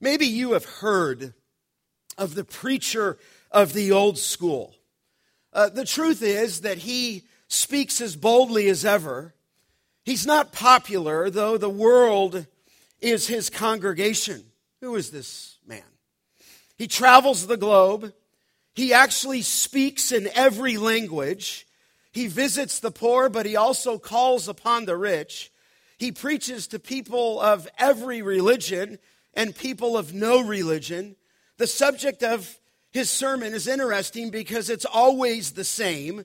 Maybe you have heard of the preacher of the old school. Uh, the truth is that he speaks as boldly as ever. He's not popular, though the world is his congregation. Who is this man? He travels the globe. He actually speaks in every language. He visits the poor, but he also calls upon the rich. He preaches to people of every religion and people of no religion. The subject of his sermon is interesting because it's always the same.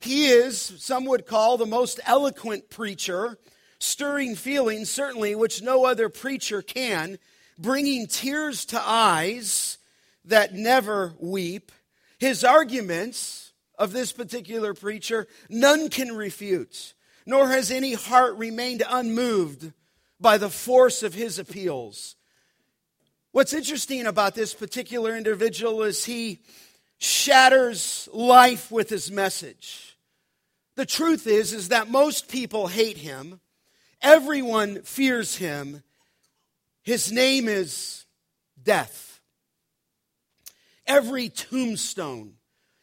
He is, some would call, the most eloquent preacher, stirring feelings, certainly, which no other preacher can, bringing tears to eyes that never weep. His arguments of this particular preacher, none can refute, nor has any heart remained unmoved by the force of his appeals. What's interesting about this particular individual is he shatters life with his message. The truth is is that most people hate him. Everyone fears him. His name is death. Every tombstone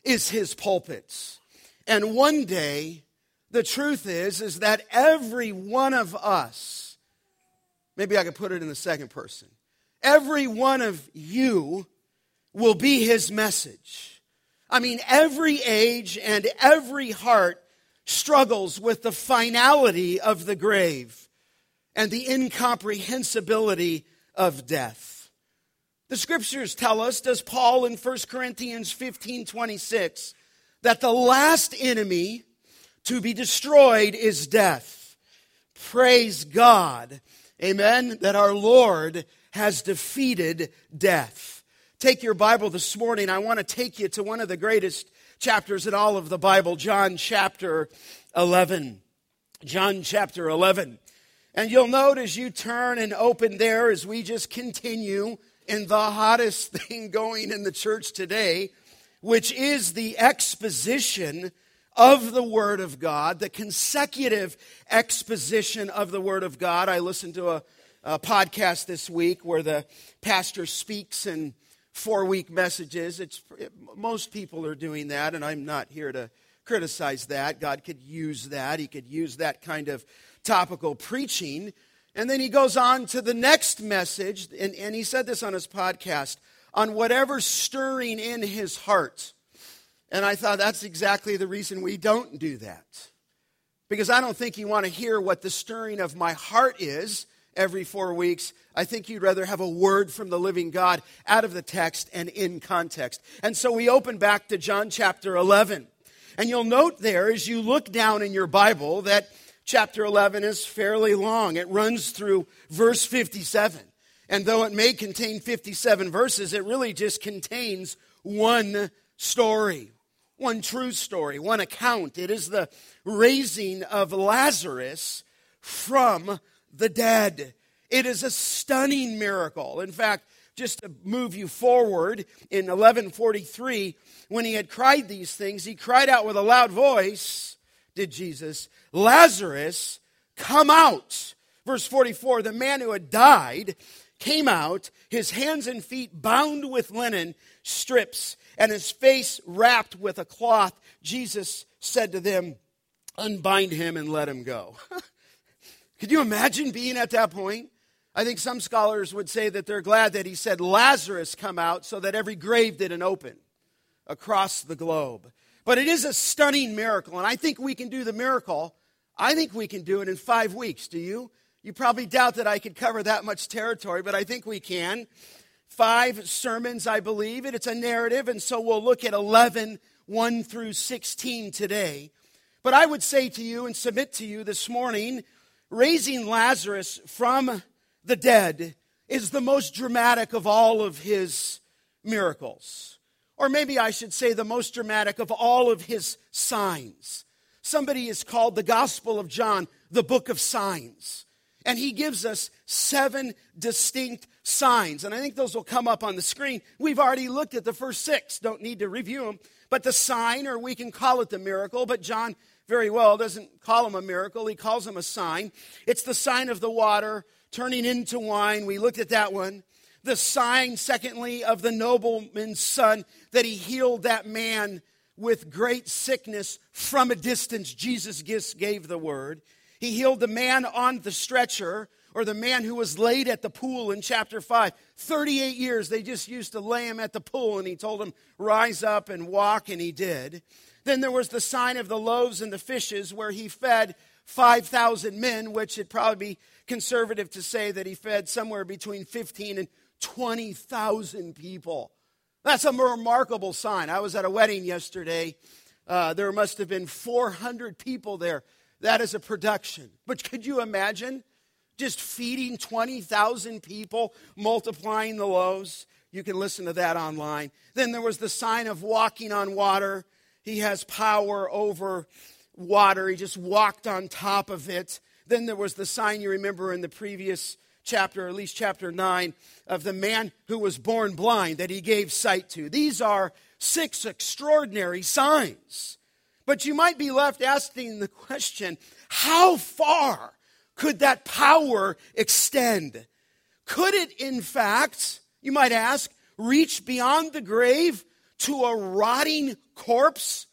is his pulpits. And one day the truth is is that every one of us maybe I could put it in the second person every one of you will be his message. I mean, every age and every heart struggles with the finality of the grave and the incomprehensibility of death. The scriptures tell us, does Paul in 1 Corinthians 15 26, that the last enemy to be destroyed is death. Praise God. Amen. That our Lord has defeated death. Take your Bible this morning. I want to take you to one of the greatest chapters in all of the Bible, John chapter 11. John chapter 11. And you'll note as you turn and open there, as we just continue in the hottest thing going in the church today, which is the exposition of the Word of God, the consecutive exposition of the Word of God. I listened to a a podcast this week where the pastor speaks in four week messages. It's, it, most people are doing that, and I'm not here to criticize that. God could use that. He could use that kind of topical preaching. And then he goes on to the next message, and, and he said this on his podcast on whatever stirring in his heart. And I thought that's exactly the reason we don't do that. Because I don't think you want to hear what the stirring of my heart is every four weeks. I think you'd rather have a word from the living God out of the text and in context. And so we open back to John chapter 11. And you'll note there as you look down in your Bible that chapter 11 is fairly long. It runs through verse 57. And though it may contain 57 verses, it really just contains one story, one true story, one account. It is the raising of Lazarus from the dead. It is a stunning miracle. In fact, just to move you forward, in 1143, when he had cried these things, he cried out with a loud voice, did Jesus, Lazarus, come out. Verse 44 the man who had died came out, his hands and feet bound with linen strips, and his face wrapped with a cloth. Jesus said to them, Unbind him and let him go. Could you imagine being at that point? I think some scholars would say that they're glad that he said Lazarus come out so that every grave didn't open across the globe. But it is a stunning miracle, and I think we can do the miracle. I think we can do it in five weeks. Do you? You probably doubt that I could cover that much territory, but I think we can. Five sermons, I believe, and it's a narrative, and so we'll look at 11, 1 through 16 today. But I would say to you and submit to you this morning raising Lazarus from the dead is the most dramatic of all of his miracles. Or maybe I should say the most dramatic of all of his signs. Somebody has called the Gospel of John the book of signs. And he gives us seven distinct signs. And I think those will come up on the screen. We've already looked at the first six, don't need to review them. But the sign, or we can call it the miracle, but John very well doesn't call him a miracle, he calls him a sign. It's the sign of the water turning into wine. We looked at that one. the sign, secondly, of the nobleman's son, that he healed that man with great sickness from a distance. Jesus gave the word. He healed the man on the stretcher or the man who was laid at the pool in chapter 5. 38 years they just used to lay him at the pool, and he told him, Rise up and walk, and he did. Then there was the sign of the loaves and the fishes, where he fed 5,000 men, which it'd probably be conservative to say that he fed somewhere between 15 and 20,000 people. That's a remarkable sign. I was at a wedding yesterday. Uh, there must have been 400 people there. That is a production. But could you imagine just feeding 20,000 people, multiplying the loaves? You can listen to that online. Then there was the sign of walking on water. He has power over water. He just walked on top of it. Then there was the sign you remember in the previous chapter, at least chapter 9, of the man who was born blind that he gave sight to. These are six extraordinary signs. But you might be left asking the question how far could that power extend? Could it, in fact, you might ask, reach beyond the grave to a rotting corpse?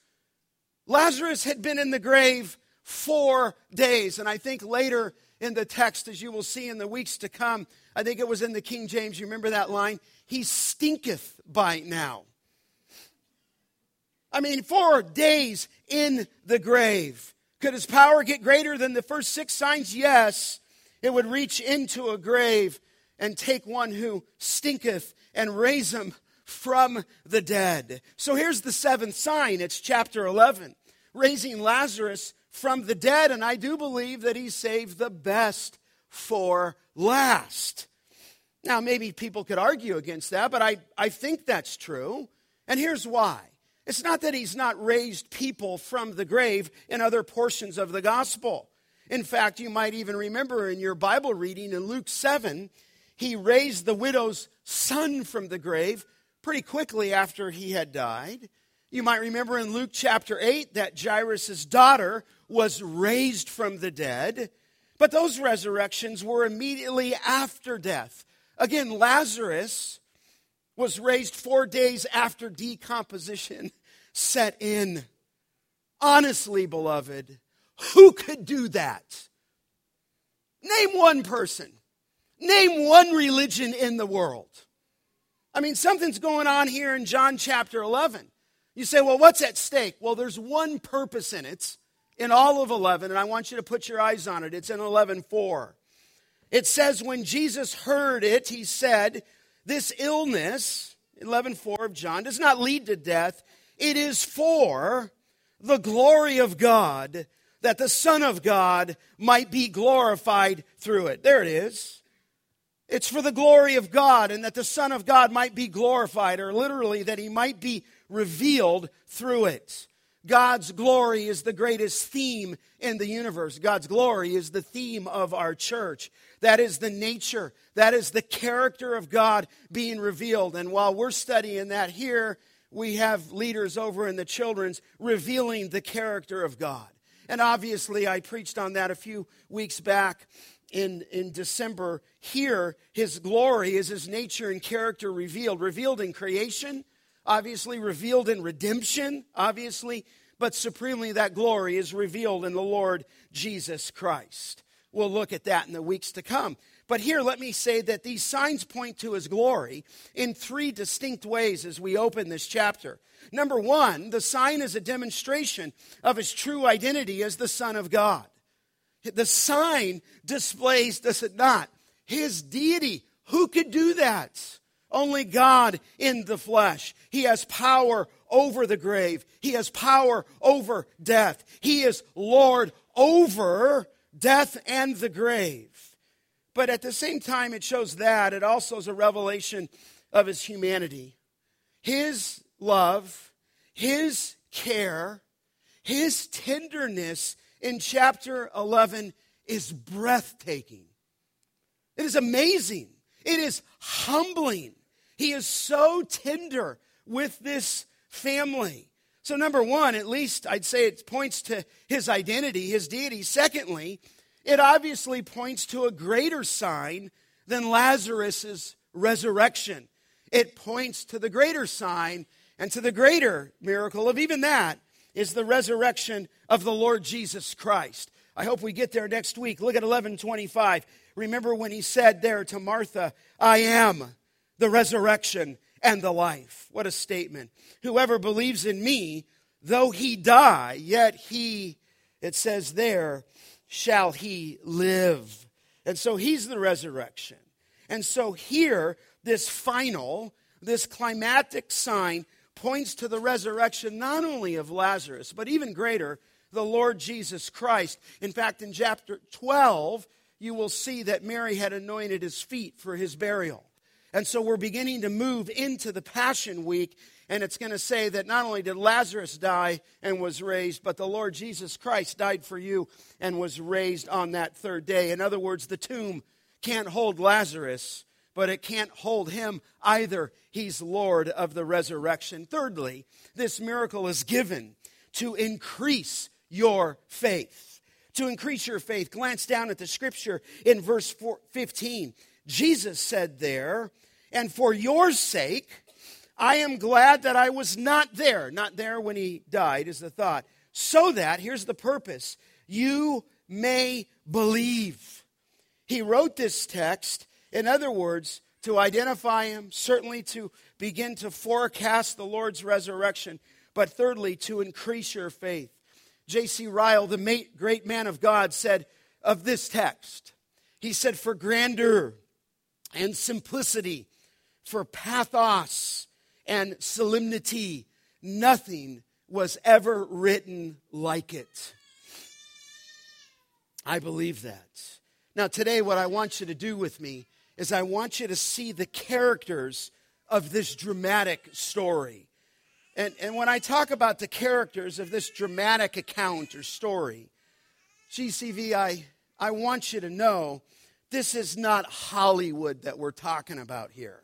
Lazarus had been in the grave four days. And I think later in the text, as you will see in the weeks to come, I think it was in the King James, you remember that line? He stinketh by now. I mean, four days in the grave. Could his power get greater than the first six signs? Yes. It would reach into a grave and take one who stinketh and raise him from the dead. So here's the seventh sign. It's chapter 11, raising Lazarus from the dead. And I do believe that he saved the best for last. Now, maybe people could argue against that, but I, I think that's true. And here's why it's not that he's not raised people from the grave in other portions of the gospel. In fact, you might even remember in your Bible reading in Luke 7, he raised the widow's son from the grave pretty quickly after he had died. You might remember in Luke chapter 8 that Jairus' daughter was raised from the dead, but those resurrections were immediately after death. Again, Lazarus was raised four days after decomposition set in. Honestly, beloved, who could do that? Name one person. Name one religion in the world. I mean, something's going on here in John chapter 11. You say, well, what's at stake? Well, there's one purpose in it, in all of 11, and I want you to put your eyes on it. It's in 11.4. It says, when Jesus heard it, he said, this illness, 11:4 of John, does not lead to death. It is for the glory of God, that the Son of God might be glorified through it. There it is. It's for the glory of God and that the Son of God might be glorified, or literally that he might be revealed through it. God's glory is the greatest theme in the universe. God's glory is the theme of our church. That is the nature, that is the character of God being revealed. And while we're studying that here, we have leaders over in the children's revealing the character of God. And obviously, I preached on that a few weeks back in, in December. Here, his glory is his nature and character revealed, revealed in creation obviously revealed in redemption, obviously, but supremely that glory is revealed in the Lord Jesus Christ. We'll look at that in the weeks to come. But here, let me say that these signs point to his glory in three distinct ways as we open this chapter. Number one, the sign is a demonstration of his true identity as the Son of God. The sign displays, does it not, his deity. Who could do that? Only God in the flesh. He has power over the grave. He has power over death. He is Lord over death and the grave. But at the same time, it shows that. It also is a revelation of his humanity. His love, his care, his tenderness in chapter 11 is breathtaking. It is amazing. It is humbling. He is so tender with this family. So, number one, at least I'd say it points to his identity, his deity. Secondly, it obviously points to a greater sign than Lazarus's resurrection. It points to the greater sign and to the greater miracle of even that is the resurrection of the Lord Jesus Christ. I hope we get there next week. Look at 1125. Remember when he said there to Martha, I am the resurrection and the life. What a statement. Whoever believes in me, though he die, yet he, it says there, shall he live. And so he's the resurrection. And so here, this final, this climatic sign points to the resurrection not only of Lazarus, but even greater, the Lord Jesus Christ. In fact, in chapter 12, you will see that Mary had anointed his feet for his burial. And so we're beginning to move into the Passion Week, and it's going to say that not only did Lazarus die and was raised, but the Lord Jesus Christ died for you and was raised on that third day. In other words, the tomb can't hold Lazarus, but it can't hold him either. He's Lord of the resurrection. Thirdly, this miracle is given to increase your faith. To increase your faith. Glance down at the scripture in verse 15. Jesus said there, and for your sake, I am glad that I was not there. Not there when he died, is the thought. So that, here's the purpose, you may believe. He wrote this text in other words, to identify him, certainly to begin to forecast the Lord's resurrection, but thirdly, to increase your faith. J.C. Ryle, the great man of God, said of this text, he said, For grandeur and simplicity, for pathos and solemnity, nothing was ever written like it. I believe that. Now, today, what I want you to do with me is I want you to see the characters of this dramatic story. And, and when I talk about the characters of this dramatic account or story, GCV, I, I want you to know this is not Hollywood that we're talking about here.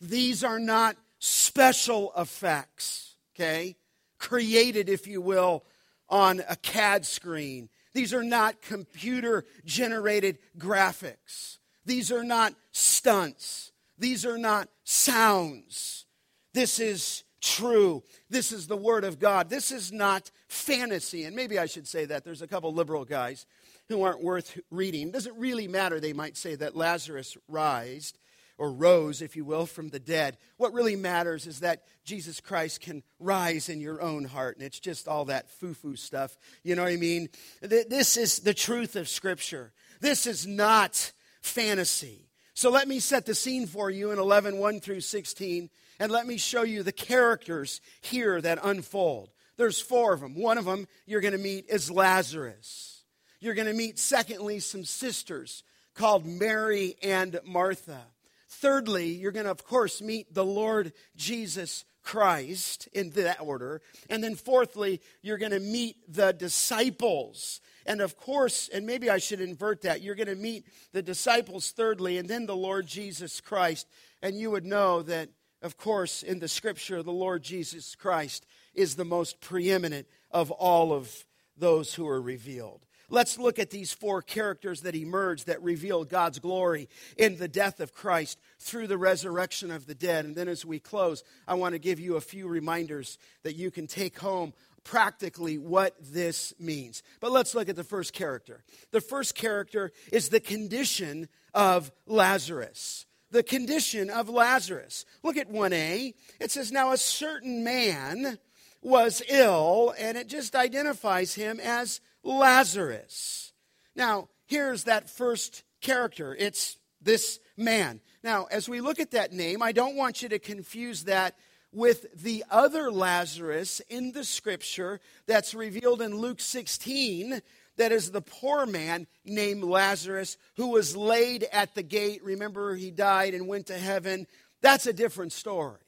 These are not special effects, okay? Created, if you will, on a CAD screen. These are not computer generated graphics. These are not stunts. These are not sounds. This is true. This is the Word of God. This is not fantasy. And maybe I should say that. There's a couple liberal guys who aren't worth reading. Doesn't really matter, they might say, that Lazarus rised or rose, if you will, from the dead. What really matters is that Jesus Christ can rise in your own heart. And it's just all that foo foo stuff. You know what I mean? This is the truth of Scripture. This is not fantasy. So let me set the scene for you in 11 1 through 16, and let me show you the characters here that unfold. There's four of them. One of them you're going to meet is Lazarus. You're going to meet, secondly, some sisters called Mary and Martha. Thirdly, you're going to, of course, meet the Lord Jesus Christ in that order. And then fourthly, you're going to meet the disciples. And of course, and maybe I should invert that, you're going to meet the disciples thirdly, and then the Lord Jesus Christ. And you would know that, of course, in the scripture, the Lord Jesus Christ is the most preeminent of all of those who are revealed. Let's look at these four characters that emerge that reveal God's glory in the death of Christ through the resurrection of the dead. And then as we close, I want to give you a few reminders that you can take home practically what this means. But let's look at the first character. The first character is the condition of Lazarus. The condition of Lazarus. Look at 1a. It says, Now a certain man was ill, and it just identifies him as Lazarus. Now, here's that first character. It's this man. Now, as we look at that name, I don't want you to confuse that with the other Lazarus in the scripture that's revealed in Luke 16. That is the poor man named Lazarus who was laid at the gate. Remember, he died and went to heaven. That's a different story.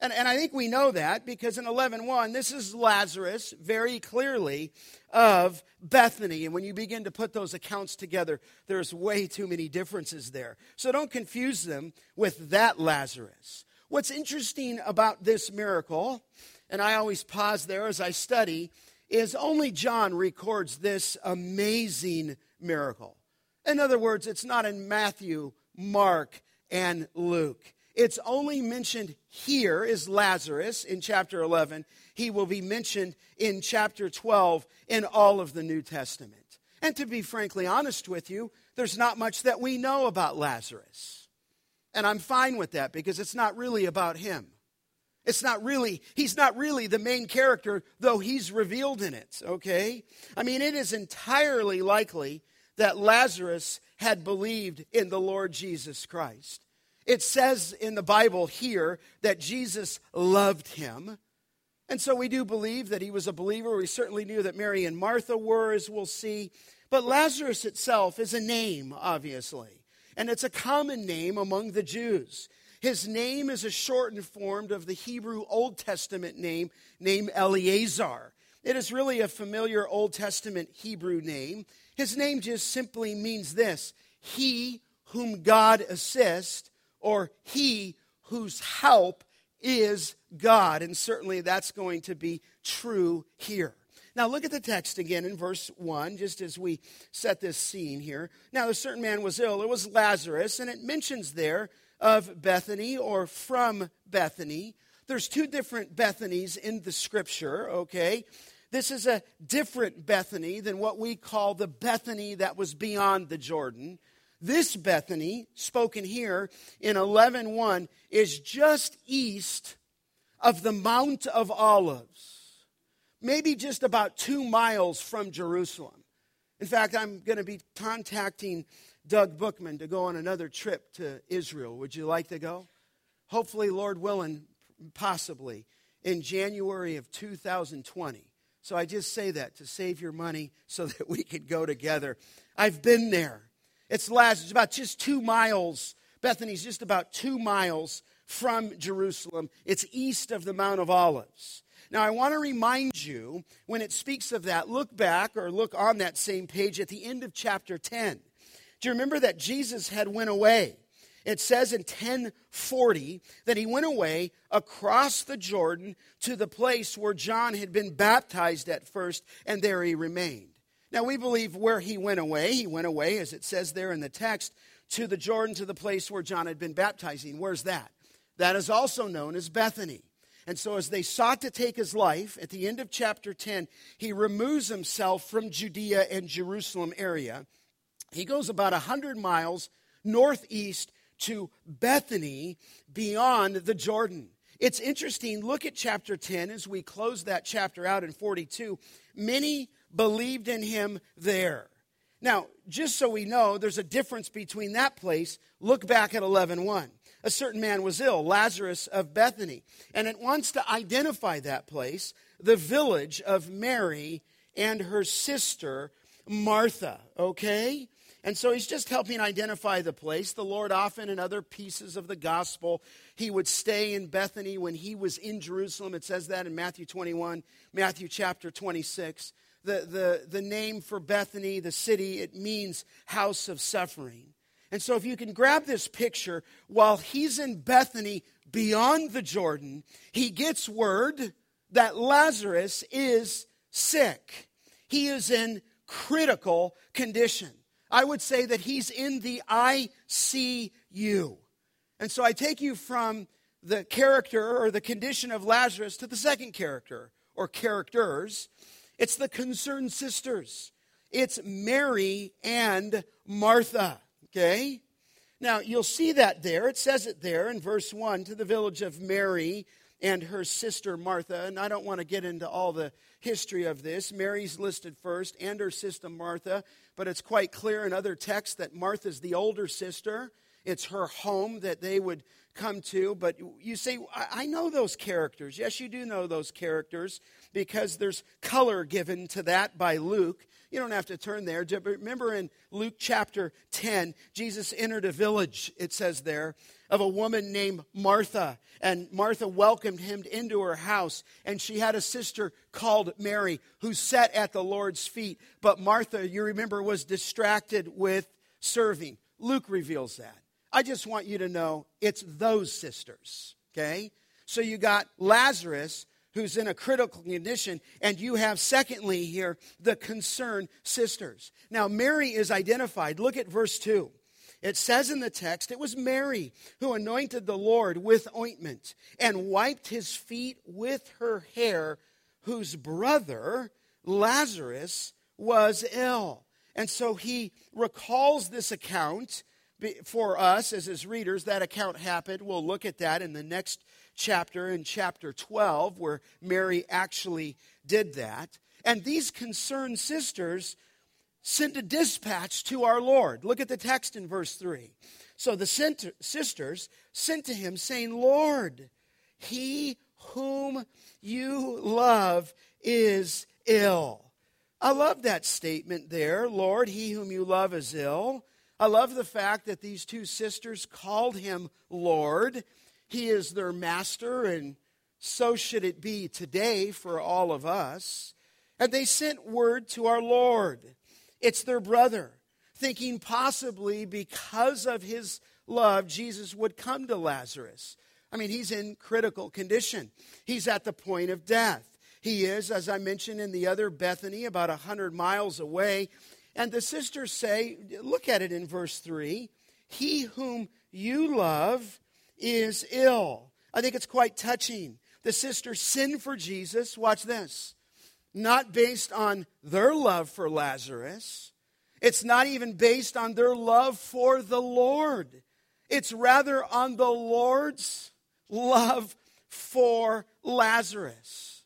And, and I think we know that because in 11.1, this is Lazarus very clearly of Bethany. And when you begin to put those accounts together, there's way too many differences there. So don't confuse them with that Lazarus. What's interesting about this miracle, and I always pause there as I study, is only John records this amazing miracle. In other words, it's not in Matthew, Mark, and Luke. It's only mentioned here is Lazarus in chapter 11. He will be mentioned in chapter 12 in all of the New Testament. And to be frankly honest with you, there's not much that we know about Lazarus. And I'm fine with that because it's not really about him. It's not really, he's not really the main character, though he's revealed in it, okay? I mean, it is entirely likely that Lazarus had believed in the Lord Jesus Christ. It says in the Bible here that Jesus loved him. And so we do believe that he was a believer. We certainly knew that Mary and Martha were, as we'll see. But Lazarus itself is a name, obviously, and it's a common name among the Jews. His name is a shortened form of the Hebrew Old Testament name, named Eleazar. It is really a familiar Old Testament Hebrew name. His name just simply means this He whom God assists, or He whose help is God. And certainly that's going to be true here. Now, look at the text again in verse 1, just as we set this scene here. Now, a certain man was ill. It was Lazarus, and it mentions there of Bethany or from Bethany. There's two different Bethanies in the scripture, okay? This is a different Bethany than what we call the Bethany that was beyond the Jordan. This Bethany, spoken here in 11:1, is just east of the Mount of Olives maybe just about two miles from Jerusalem. In fact, I'm going to be contacting Doug Bookman to go on another trip to Israel. Would you like to go? Hopefully, Lord willing, possibly in January of 2020. So I just say that to save your money so that we could go together. I've been there. It's last, it's about just two miles. Bethany's just about two miles from Jerusalem. It's east of the Mount of Olives. Now, I want to remind you when it speaks of that, look back or look on that same page at the end of chapter 10. Do you remember that Jesus had went away? It says in 1040 that he went away across the Jordan to the place where John had been baptized at first, and there he remained. Now, we believe where he went away, he went away, as it says there in the text, to the Jordan, to the place where John had been baptizing. Where's that? That is also known as Bethany. And so, as they sought to take his life, at the end of chapter 10, he removes himself from Judea and Jerusalem area. He goes about 100 miles northeast to Bethany beyond the Jordan. It's interesting. Look at chapter 10 as we close that chapter out in 42. Many believed in him there. Now, just so we know, there's a difference between that place. Look back at 11:1 a certain man was ill, Lazarus of Bethany. And it wants to identify that place, the village of Mary and her sister Martha, okay? And so he's just helping identify the place. The Lord often in other pieces of the gospel, he would stay in Bethany when he was in Jerusalem. It says that in Matthew 21, Matthew chapter 26. The, the, the name for Bethany, the city, it means house of suffering. And so, if you can grab this picture, while he's in Bethany beyond the Jordan, he gets word that Lazarus is sick. He is in critical condition. I would say that he's in the ICU. And so I take you from the character or the condition of Lazarus to the second character or characters. It's the concerned sisters. It's Mary and Martha. Okay? Now, you'll see that there. It says it there in verse 1 to the village of Mary and her sister Martha. And I don't want to get into all the history of this. Mary's listed first and her sister Martha, but it's quite clear in other texts that Martha's the older sister. It's her home that they would come to. But you say, I know those characters. Yes, you do know those characters because there's color given to that by Luke. You don't have to turn there. Remember in Luke chapter 10, Jesus entered a village, it says there, of a woman named Martha. And Martha welcomed him into her house. And she had a sister called Mary who sat at the Lord's feet. But Martha, you remember, was distracted with serving. Luke reveals that. I just want you to know it's those sisters, okay? So you got Lazarus who's in a critical condition. And you have, secondly, here, the concerned sisters. Now, Mary is identified. Look at verse 2. It says in the text, it was Mary who anointed the Lord with ointment and wiped his feet with her hair, whose brother, Lazarus, was ill. And so he recalls this account for us as his readers. That account happened. We'll look at that in the next chapter, in chapter 12, where Mary actually did that. And these concerned sisters sent a dispatch to our Lord. Look at the text in verse 3. So the sisters sent to him, saying, Lord, he whom you love is ill. I love that statement there. Lord, he whom you love is ill. I love the fact that these two sisters called him Lord. He is their master, and so should it be today for all of us. And they sent word to our Lord. It's their brother, thinking possibly because of his love, Jesus would come to Lazarus. I mean, he's in critical condition. He's at the point of death. He is, as I mentioned in the other Bethany, about a 100 miles away. And the sisters say, look at it in verse 3 He whom you love is ill. I think it's quite touching. The sisters sin for Jesus. Watch this not based on their love for Lazarus. It's not even based on their love for the Lord. It's rather on the Lord's love for Lazarus.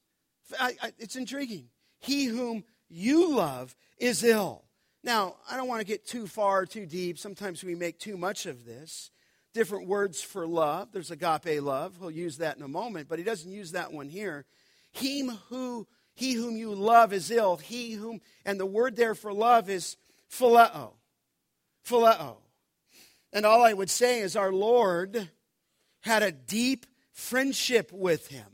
I, I, it's intriguing. He whom you love is ill. Now, I don't want to get too far, too deep. Sometimes we make too much of this. Different words for love. There's agape love. He'll use that in a moment, but he doesn't use that one here. Him who he whom you love is ill. He whom, and the word there for love is phileo. Phileo. And all I would say is our Lord had a deep friendship with him.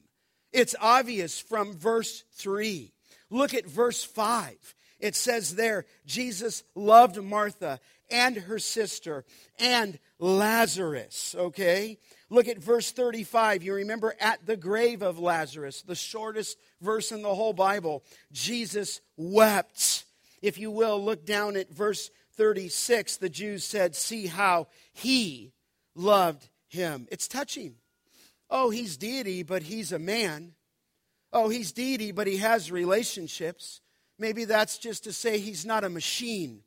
It's obvious from verse 3. Look at verse 5. It says there, Jesus loved Martha and her sister and Lazarus, okay? Look at verse 35. You remember at the grave of Lazarus, the shortest verse in the whole Bible. Jesus wept. If you will, look down at verse 36. The Jews said, See how he loved him. It's touching. Oh, he's deity, but he's a man. Oh, he's deity, but he has relationships. Maybe that's just to say he's not a machine.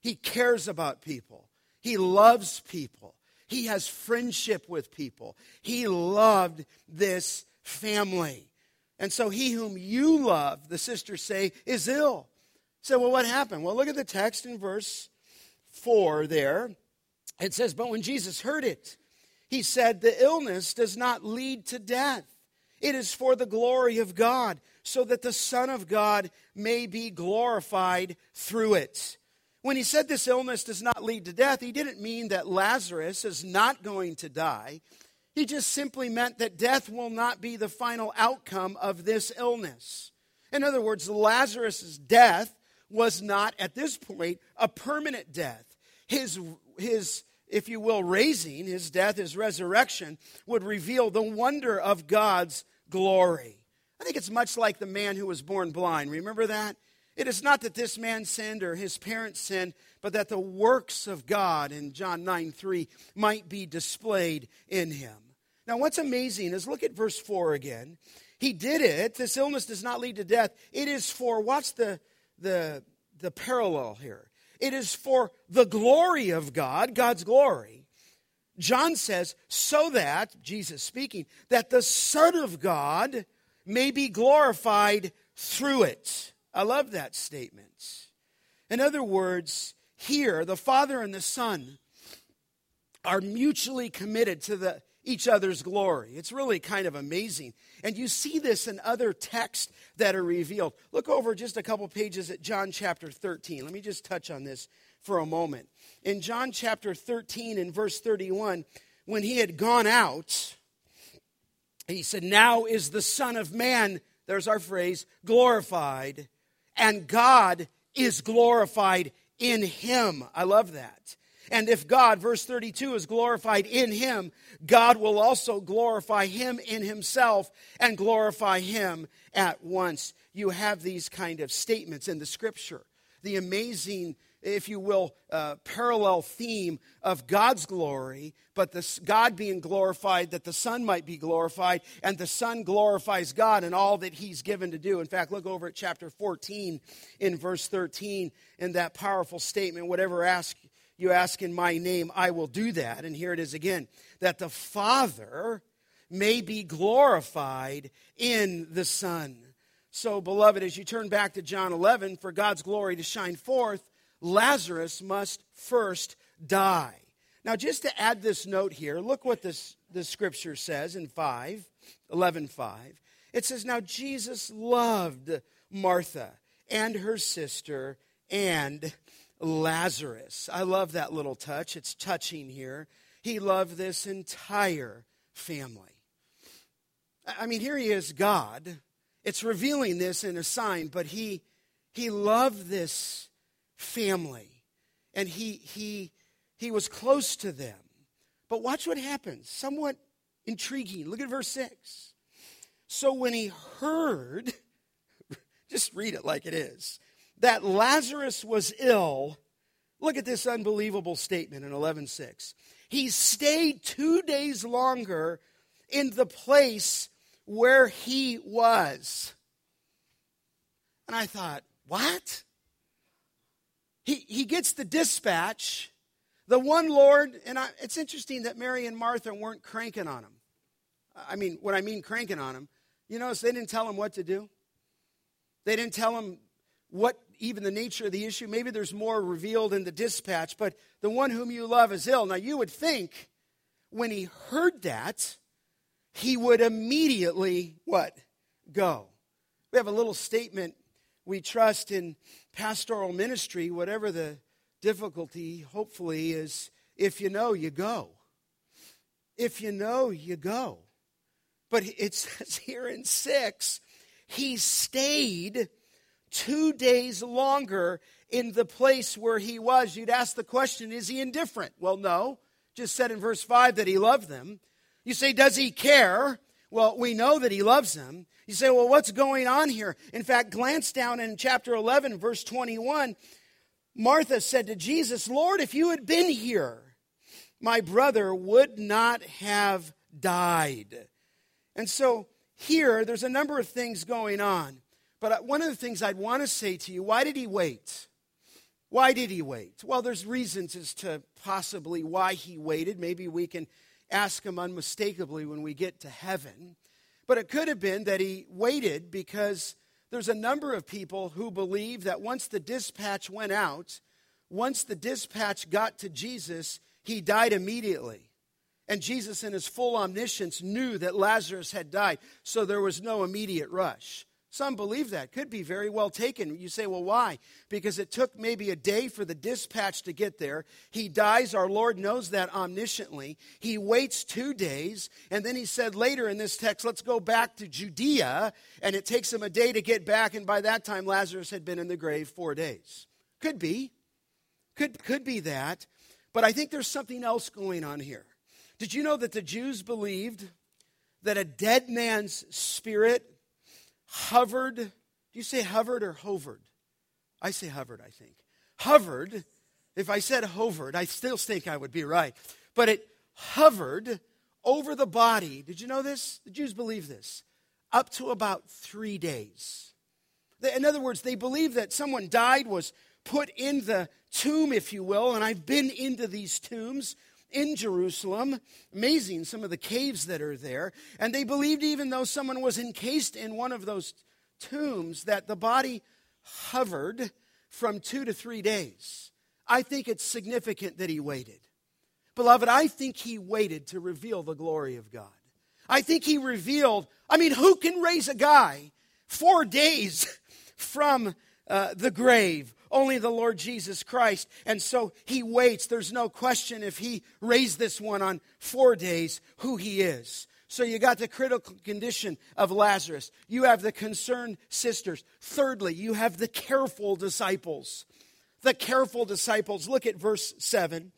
He cares about people, he loves people. He has friendship with people. He loved this family. And so he whom you love, the sisters say, is ill. So, well, what happened? Well, look at the text in verse 4 there. It says, But when Jesus heard it, he said, The illness does not lead to death. It is for the glory of God, so that the Son of God may be glorified through it. When he said this illness does not lead to death, he didn't mean that Lazarus is not going to die. He just simply meant that death will not be the final outcome of this illness. In other words, Lazarus' death was not, at this point, a permanent death. His, his, if you will, raising, his death, his resurrection, would reveal the wonder of God's glory. I think it's much like the man who was born blind. Remember that? It is not that this man sinned or his parents sinned, but that the works of God in John 9 3 might be displayed in him. Now, what's amazing is look at verse 4 again. He did it. This illness does not lead to death. It is for, what's the, the, the parallel here? It is for the glory of God, God's glory. John says, so that, Jesus speaking, that the Son of God may be glorified through it. I love that statement. In other words, here, the Father and the Son are mutually committed to the, each other's glory. It's really kind of amazing. And you see this in other texts that are revealed. Look over just a couple pages at John chapter 13. Let me just touch on this for a moment. In John chapter 13, in verse 31, when he had gone out, he said, Now is the Son of Man, there's our phrase, glorified and God is glorified in him. I love that. And if God, verse 32, is glorified in him, God will also glorify him in himself and glorify him at once. You have these kind of statements in the scripture. The amazing if you will, uh, parallel theme of God's glory, but the, God being glorified, that the Son might be glorified, and the Son glorifies God in all that He's given to do. In fact, look over at chapter 14 in verse 13 in that powerful statement whatever ask you ask in my name, I will do that. And here it is again that the Father may be glorified in the Son. So, beloved, as you turn back to John 11, for God's glory to shine forth, Lazarus must first die. Now, just to add this note here, look what this, the scripture says in 5, 11 5. It says, Now Jesus loved Martha and her sister and Lazarus. I love that little touch. It's touching here. He loved this entire family. I mean, here he is, God. It's revealing this in a sign, but he, he loved this family and he, he, he was close to them. But watch what happens. Somewhat intriguing. Look at verse 6. So when he heard, just read it like it is, that Lazarus was ill, look at this unbelievable statement in 11:6. He stayed 2 days longer in the place where he was. And I thought, what? He, he gets the dispatch. The one Lord, and I, it's interesting that Mary and Martha weren't cranking on him. I mean, what I mean cranking on him, you notice they didn't tell him what to do. They didn't tell him what even the nature of the issue. Maybe there's more revealed in the dispatch, but the one whom you love is ill. Now, you would think when he heard that, he would immediately what? Go. We have a little statement we trust in pastoral ministry, whatever the difficulty, hopefully, is if you know, you go. If you know, you go. But it says here in six, he stayed two days longer in the place where he was. You'd ask the question, is he indifferent? Well, no. Just said in verse 5 that he loved them. You say, does he care? Well, we know that he loves them. You say, well, what's going on here? In fact, glance down in chapter 11, verse 21. Martha said to Jesus, Lord, if you had been here, my brother would not have died. And so here, there's a number of things going on. But uh, one of the things I'd want to say to you why did he wait? Why did he wait? Well, there's reasons as to possibly why he waited. Maybe we can ask him unmistakably when we get to heaven. But it could have been that he waited because there's a number of people who believe that once the dispatch went out, once the dispatch got to Jesus, he died immediately. And Jesus, in his full omniscience, knew that Lazarus had died, so there was no immediate rush. Some believe that. Could be very well taken. You say, well, why? Because it took maybe a day for the dispatch to get there. He dies. Our Lord knows that omnisciently. He waits two days. And then he said later in this text, let's go back to Judea. And it takes him a day to get back. And by that time, Lazarus had been in the grave four days. Could be. Could, could be that. But I think there's something else going on here. Did you know that the Jews believed that a dead man's spirit hovered. Do you say hovered or hovered? I say hovered, I think. Hovered. If I said hovered, I still think I would be right. But it hovered over the body. Did you know this? The Jews believe this. Up to about three days. In other words, they believe that someone died, was put in the tomb, if you will, and I've been into these tombs in Jerusalem. Amazing, some of the caves that are there. And they believed, even though someone was encased in one of those tombs, that the body hovered from two to three days. I think it's significant that he waited. Beloved, I think he waited to reveal the glory of God. I think he revealed, I mean, who can raise a guy four days from uh, the grave? Only the Lord Jesus Christ. And so he waits. There's no question if he raised this one on four days, who he is. So you got the critical condition of Lazarus. You have the concerned sisters. Thirdly, you have the careful disciples. The careful disciples. Look at verse 7.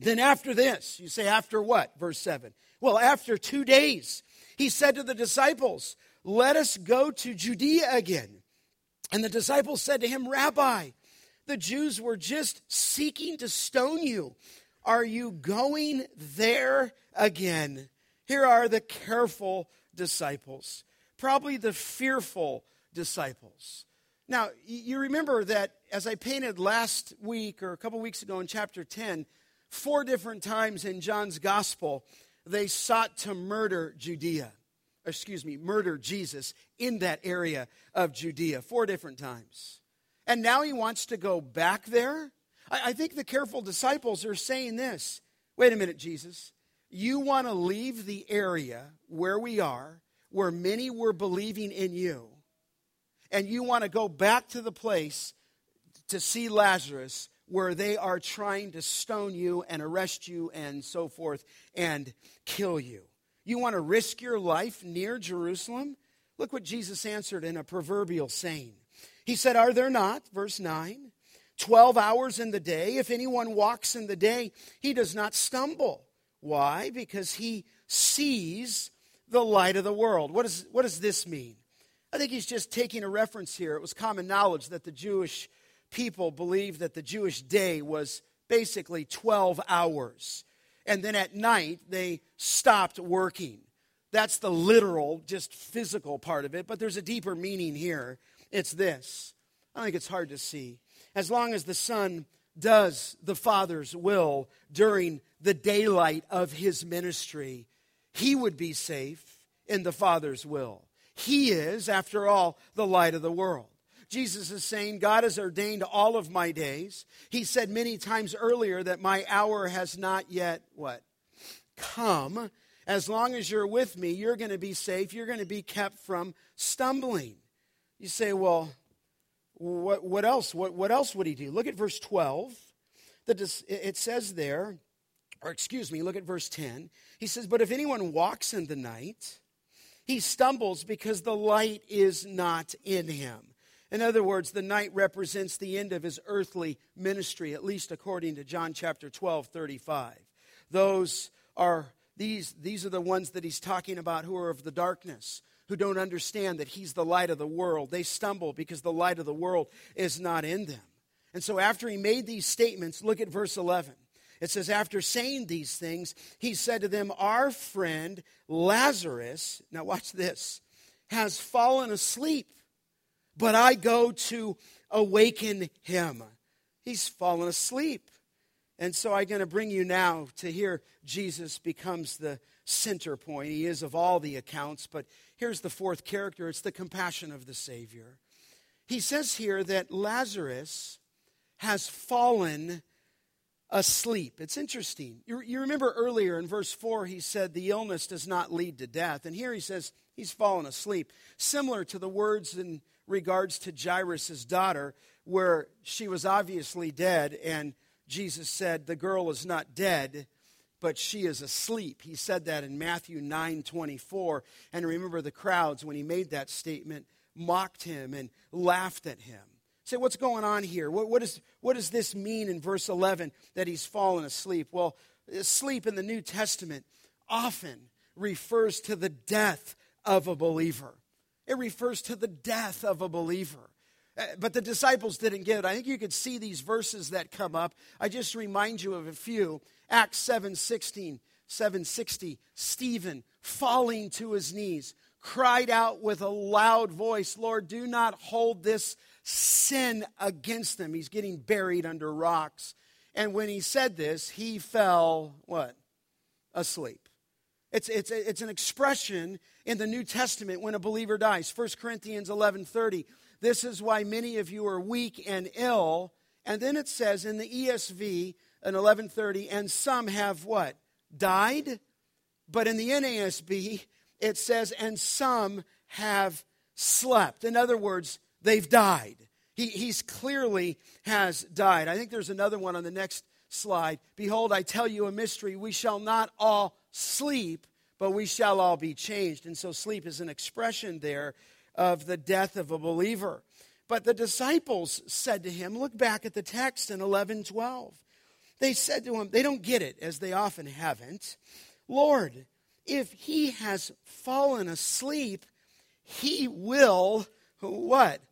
Then after this, you say, after what? Verse 7. Well, after two days, he said to the disciples, Let us go to Judea again. And the disciples said to him, Rabbi, The Jews were just seeking to stone you. Are you going there again? Here are the careful disciples, probably the fearful disciples. Now, you remember that as I painted last week or a couple weeks ago in chapter 10, four different times in John's gospel, they sought to murder Judea. Excuse me, murder Jesus in that area of Judea four different times. And now he wants to go back there. I, I think the careful disciples are saying this wait a minute, Jesus. You want to leave the area where we are, where many were believing in you, and you want to go back to the place to see Lazarus where they are trying to stone you and arrest you and so forth and kill you. You want to risk your life near Jerusalem? Look what Jesus answered in a proverbial saying. He said, Are there not, verse 9, 12 hours in the day? If anyone walks in the day, he does not stumble. Why? Because he sees the light of the world. What, is, what does this mean? I think he's just taking a reference here. It was common knowledge that the Jewish people believed that the Jewish day was basically 12 hours. And then at night, they stopped working. That's the literal, just physical part of it. But there's a deeper meaning here. It's this I think it's hard to see. As long as the Son does the Father's will during the daylight of his ministry, he would be safe in the Father's will. He is, after all, the light of the world. Jesus is saying, God has ordained all of my days. He said many times earlier that my hour has not yet what? Come. As long as you're with me, you're going to be safe. You're going to be kept from stumbling. You say, well, what, what else? What, what else would he do? Look at verse 12. It says there, or excuse me, look at verse 10. He says, But if anyone walks in the night, he stumbles because the light is not in him. In other words, the night represents the end of his earthly ministry, at least according to John chapter 12, 35. Those are these, these are the ones that he's talking about who are of the darkness, who don't understand that he's the light of the world. They stumble because the light of the world is not in them. And so after he made these statements, look at verse 11. It says, After saying these things, he said to them, Our friend Lazarus, now watch this, has fallen asleep but I go to awaken him. He's fallen asleep. And so I'm going to bring you now to here Jesus becomes the center point. He is of all the accounts, but here's the fourth character it's the compassion of the Savior. He says here that Lazarus has fallen asleep. It's interesting. You, you, remember earlier in verse 4, he said the illness does not lead to death. And here he says he's fallen asleep. Similar to the words in regards to Jairus' daughter, where she was obviously dead, and Jesus said, The girl is not dead, but she is asleep. He said that in Matthew 9 24. And remember, the crowds, when he made that statement, mocked him and laughed at him. Say, what's going on here? What, what, is, what does this mean in verse 11 that he's fallen asleep? Well, sleep in the New Testament often refers to the death of a believer. It refers to the death of a believer. Uh, but the disciples didn't get it. I think you could see these verses that come up. I just remind you of a few. Acts 7 16, 760. Stephen, falling to his knees, cried out with a loud voice, Lord, do not hold this sin against them. He's getting buried under rocks. And when he said this, he fell, what? Asleep. It's, it's, it's an expression in the New Testament when a believer dies. 1 Corinthians 11.30, this is why many of you are weak and ill. And then it says in the ESV in 11.30, and some have what? Died? But in the NASB, it says, and some have slept. In other words, they've died. He he's clearly has died. I think there's another one on the next slide. Behold, I tell you a mystery. We shall not all sleep, but we shall all be changed. And so sleep is an expression there of the death of a believer. But the disciples said to him, look back at the text in 11 12. They said to him, they don't get it, as they often haven't. Lord, if he has fallen asleep, he will what?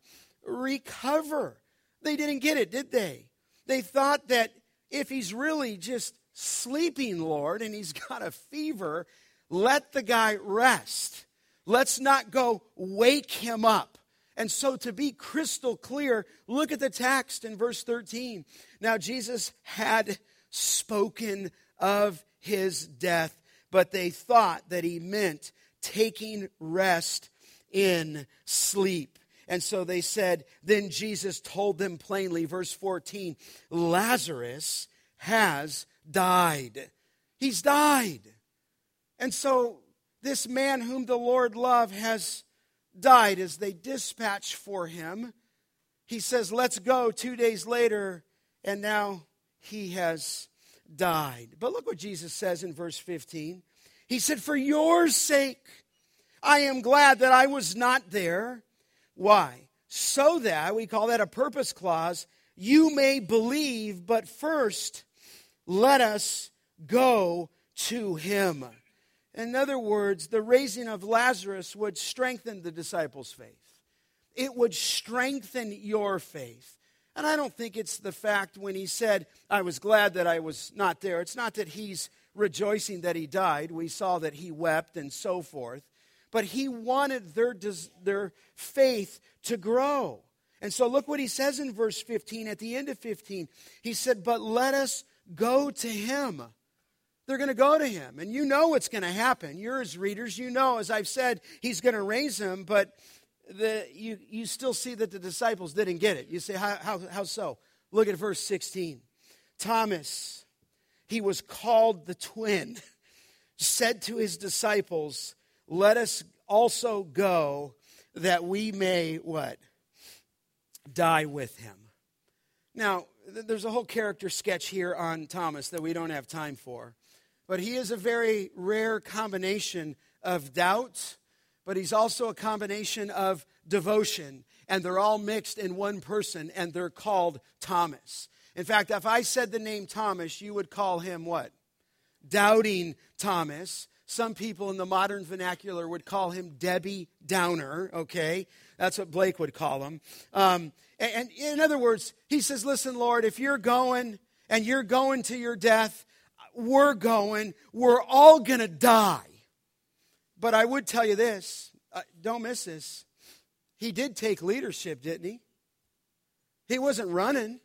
Recover. They didn't get it, did they? They thought that if he's really just sleeping, Lord, and he's got a fever, let the guy rest. Let's not go wake him up. And so, to be crystal clear, look at the text in verse 13. Now, Jesus had spoken of his death, but they thought that he meant taking rest in sleep. And so they said, Then Jesus told them plainly, verse 14, Lazarus has died. He's died. And so this man whom the Lord loved has died as they dispatch for him. He says, Let's go. Two days later, and now he has died. But look what Jesus says in verse 15. He said, For your sake, I am glad that I was not there. Why? So that, we call that a purpose clause, you may believe, but first, let us go to him. In other words, the raising of Lazarus would strengthen the disciples' faith. It would strengthen your faith. And I don't think it's the fact when he said, I was glad that I was not there. It's not that he's rejoicing that he died. We saw that he wept and so forth. But he wanted their, their faith to grow. And so look what he says in verse 15. At the end of 15, he said, But let us go to him. They're going to go to him. And you know what's going to happen. You're his readers. You know, as I've said, he's going to raise him, but the, you, you still see that the disciples didn't get it. You say, how, how, how so? Look at verse 16. Thomas, he was called the twin, said to his disciples, Let us also go that we may what? Die with him. Now, there's a whole character sketch here on Thomas that we don't have time for. But he is a very rare combination of doubt, but he's also a combination of devotion. And they're all mixed in one person, and they're called Thomas. In fact, if I said the name Thomas, you would call him what? Doubting Thomas. Some people in the modern vernacular would call him Debbie Downer, okay? That's what Blake would call him. Um, and, in other words, he says, Listen, Lord, if you're going and you're going to your death, we're going, we're all going to die. But I would tell you this uh, don't miss this. He did take leadership, didn't he? He wasn't running,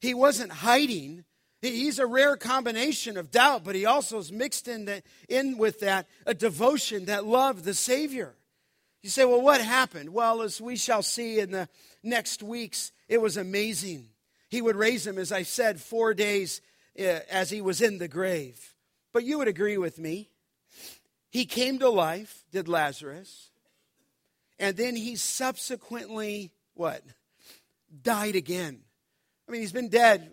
he wasn't hiding. He's a rare combination of doubt, but he also is mixed in, the, in with that a devotion, that love, the Savior. You say, well, what happened? Well, as we shall see in the next weeks, it was amazing. He would raise him, as I said, four days uh, as he was in the grave. But you would agree with me. He came to life, did Lazarus, and then he subsequently, what? Died again. I mean, he's been dead,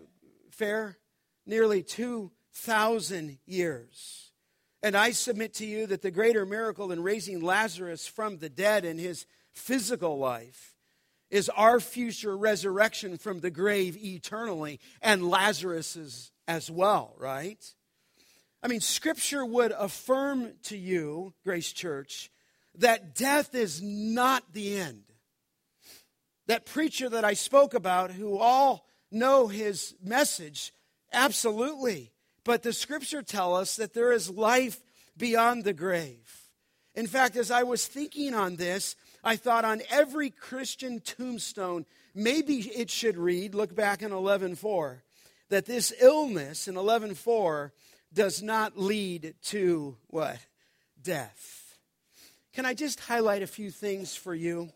fair, nearly 2,000 years. And I submit to you that the greater miracle in raising Lazarus from the dead in his physical life is our future resurrection from the grave eternally and Lazarus's as well, right? I mean, Scripture would affirm to you, Grace Church, that death is not the end. That preacher that I spoke about, who all know his message, absolutely. But the Scripture tell us that there is life beyond the grave. In fact, as I was thinking on this, I thought on every Christian tombstone, maybe it should read, look back in 11:4, that this illness in 11:4 does not lead to what? Death. Can I just highlight a few things for you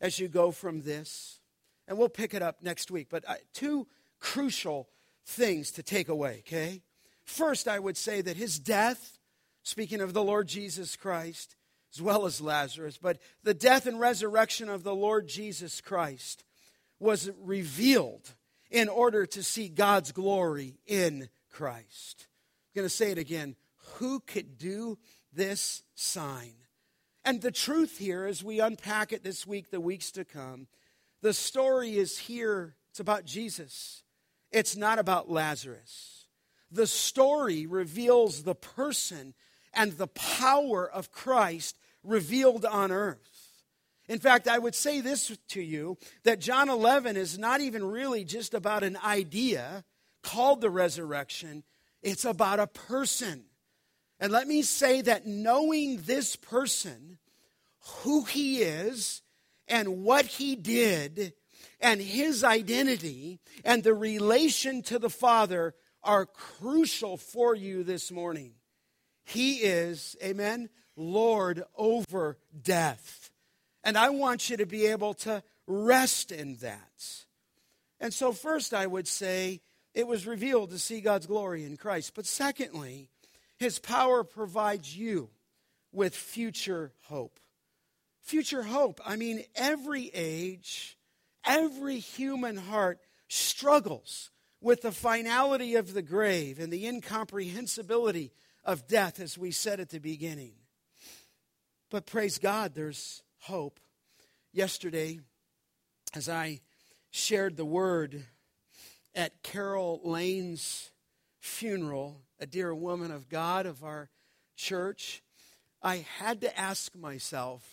as you go from this? And we'll pick it up next week, but uh, two crucial things to take away, okay? First, I would say that his death, speaking of the Lord Jesus Christ, as well as Lazarus, but the death and resurrection of the Lord Jesus Christ was revealed in order to see God's glory in Christ. I'm going to say it again. Who could do this sign? And the truth here, as we unpack it this week, the weeks to come, the story is here. It's about Jesus, it's not about Lazarus. The story reveals the person and the power of Christ revealed on earth. In fact, I would say this to you that John 11 is not even really just about an idea called the resurrection, it's about a person. And let me say that knowing this person, who he is, and what he did, and his identity, and the relation to the Father are crucial for you this morning. He is, amen, Lord over death. And I want you to be able to rest in that. And so, first, I would say it was revealed to see God's glory in Christ. But secondly, his power provides you with future hope. Future hope. I mean, every age, every human heart struggles with the finality of the grave and the incomprehensibility of death, as we said at the beginning. But praise God, there's hope. Yesterday, as I shared the word at Carol Lane's funeral, a dear woman of God of our church, I had to ask myself,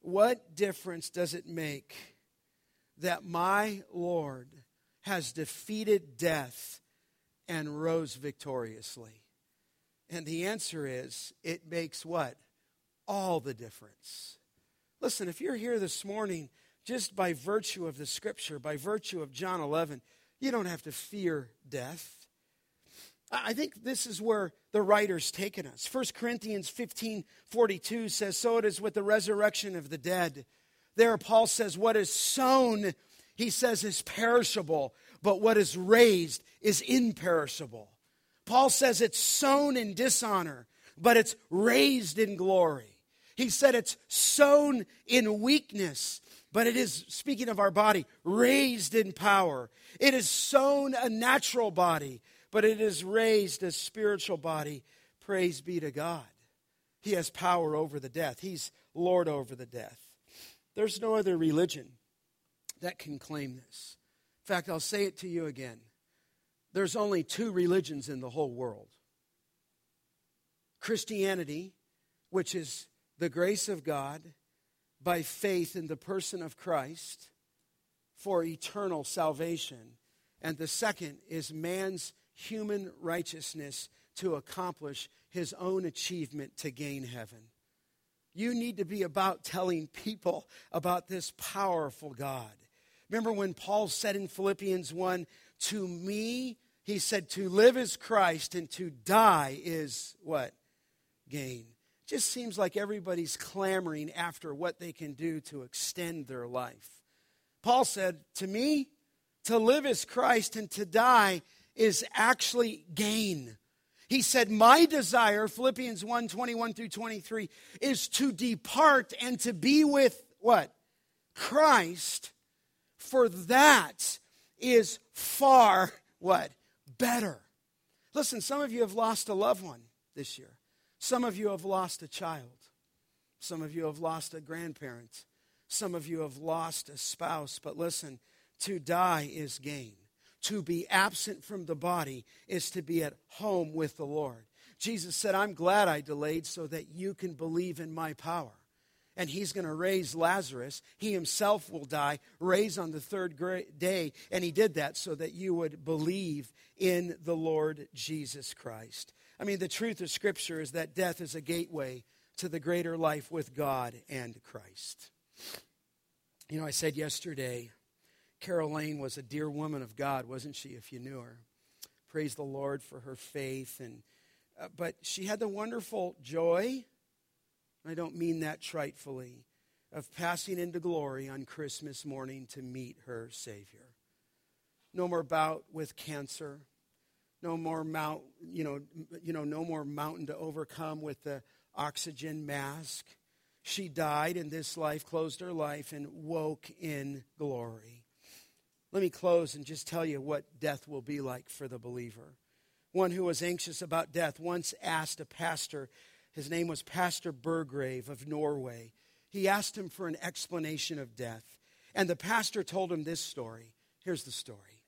what difference does it make that my Lord has defeated death and rose victoriously? And the answer is, it makes what? All the difference. Listen, if you're here this morning just by virtue of the scripture, by virtue of John 11, you don't have to fear death. I think this is where the writer's taken us. 1 Corinthians 15 42 says, So it is with the resurrection of the dead. There, Paul says, What is sown, he says, is perishable, but what is raised is imperishable. Paul says it's sown in dishonor, but it's raised in glory. He said it's sown in weakness, but it is, speaking of our body, raised in power. It is sown a natural body, but it is raised a spiritual body. Praise be to God. He has power over the death, He's Lord over the death. There's no other religion that can claim this. In fact, I'll say it to you again. There's only two religions in the whole world Christianity, which is the grace of God by faith in the person of Christ for eternal salvation. And the second is man's human righteousness to accomplish his own achievement to gain heaven. You need to be about telling people about this powerful God. Remember when Paul said in Philippians 1 To me, he said, to live is Christ and to die is what? Gain. Just seems like everybody's clamoring after what they can do to extend their life. Paul said, To me, to live is Christ and to die is actually gain. He said, My desire, Philippians 1 21 through 23, is to depart and to be with what? Christ, for that is far what? Better. Listen, some of you have lost a loved one this year. Some of you have lost a child. Some of you have lost a grandparent. Some of you have lost a spouse. But listen, to die is gain. To be absent from the body is to be at home with the Lord. Jesus said, I'm glad I delayed so that you can believe in my power. And he's going to raise Lazarus. He himself will die, raise on the third day. And he did that so that you would believe in the Lord Jesus Christ. I mean, the truth of Scripture is that death is a gateway to the greater life with God and Christ. You know, I said yesterday, Carol Lane was a dear woman of God, wasn't she, if you knew her? Praise the Lord for her faith. And, uh, but she had the wonderful joy, I don't mean that tritefully, of passing into glory on Christmas morning to meet her Savior. No more bout with cancer no more mount, you know, you know, no more mountain to overcome with the oxygen mask. She died in this life, closed her life, and woke in glory. Let me close and just tell you what death will be like for the believer. One who was anxious about death once asked a pastor, his name was Pastor Berggrav of Norway. He asked him for an explanation of death. And the pastor told him this story. Here's the story.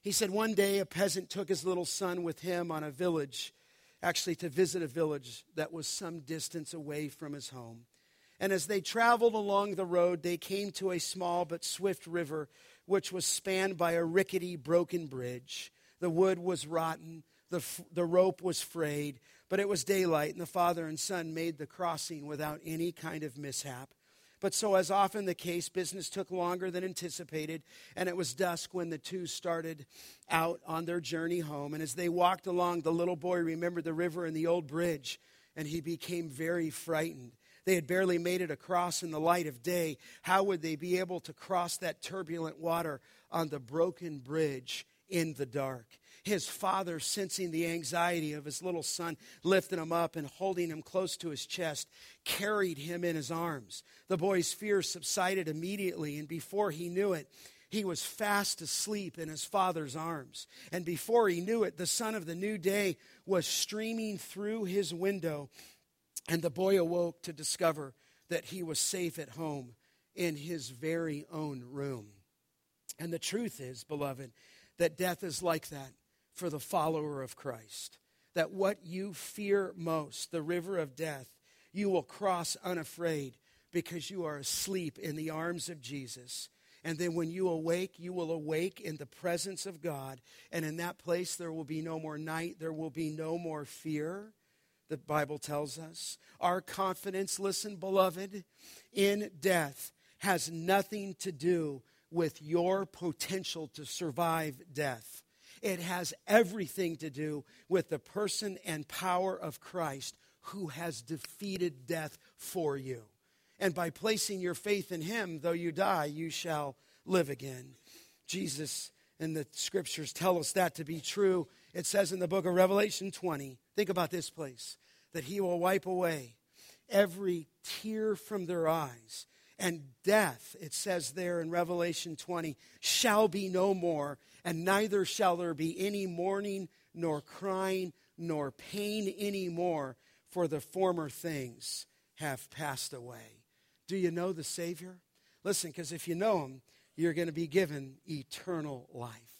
He said one day a peasant took his little son with him on a village, actually to visit a village that was some distance away from his home. And as they traveled along the road, they came to a small but swift river, which was spanned by a rickety, broken bridge. The wood was rotten, the, the rope was frayed, but it was daylight, and the father and son made the crossing without any kind of mishap. But so, as often the case, business took longer than anticipated, and it was dusk when the two started out on their journey home. And as they walked along, the little boy remembered the river and the old bridge, and he became very frightened. They had barely made it across in the light of day. How would they be able to cross that turbulent water on the broken bridge in the dark? His father, sensing the anxiety of his little son, lifted him up and holding him close to his chest, carried him in his arms. The boy's fear subsided immediately, and before he knew it, he was fast asleep in his father's arms. And before he knew it, the sun of the new day was streaming through his window and the boy awoke to discover that he was safe at home in his very own room. And the truth is, beloved, that death is like that for the follower of Christ. That what you fear most, the river of death, you will cross unafraid because you are asleep in the arms of Jesus. And then when you awake, you will awake in the presence of God. And in that place, there will be no more night, there will be no more fear the Bible tells us. Our confidence, listen, beloved, in death has nothing to do with your potential to survive death. It has everything to do with the person and power of Christ who has defeated death for you. And by placing your faith in him, though you die, you shall live again. Jesus and the scriptures tell us that to be true. It says in the book of Revelation 20, think about this place, that he will wipe away every tear from their eyes. And death, it says there in Revelation 20, shall be no more, and neither shall there be any mourning, nor crying, nor pain anymore, for the former things have passed away. Do you know the Savior? Listen, because if you know him, you're going to be given eternal life.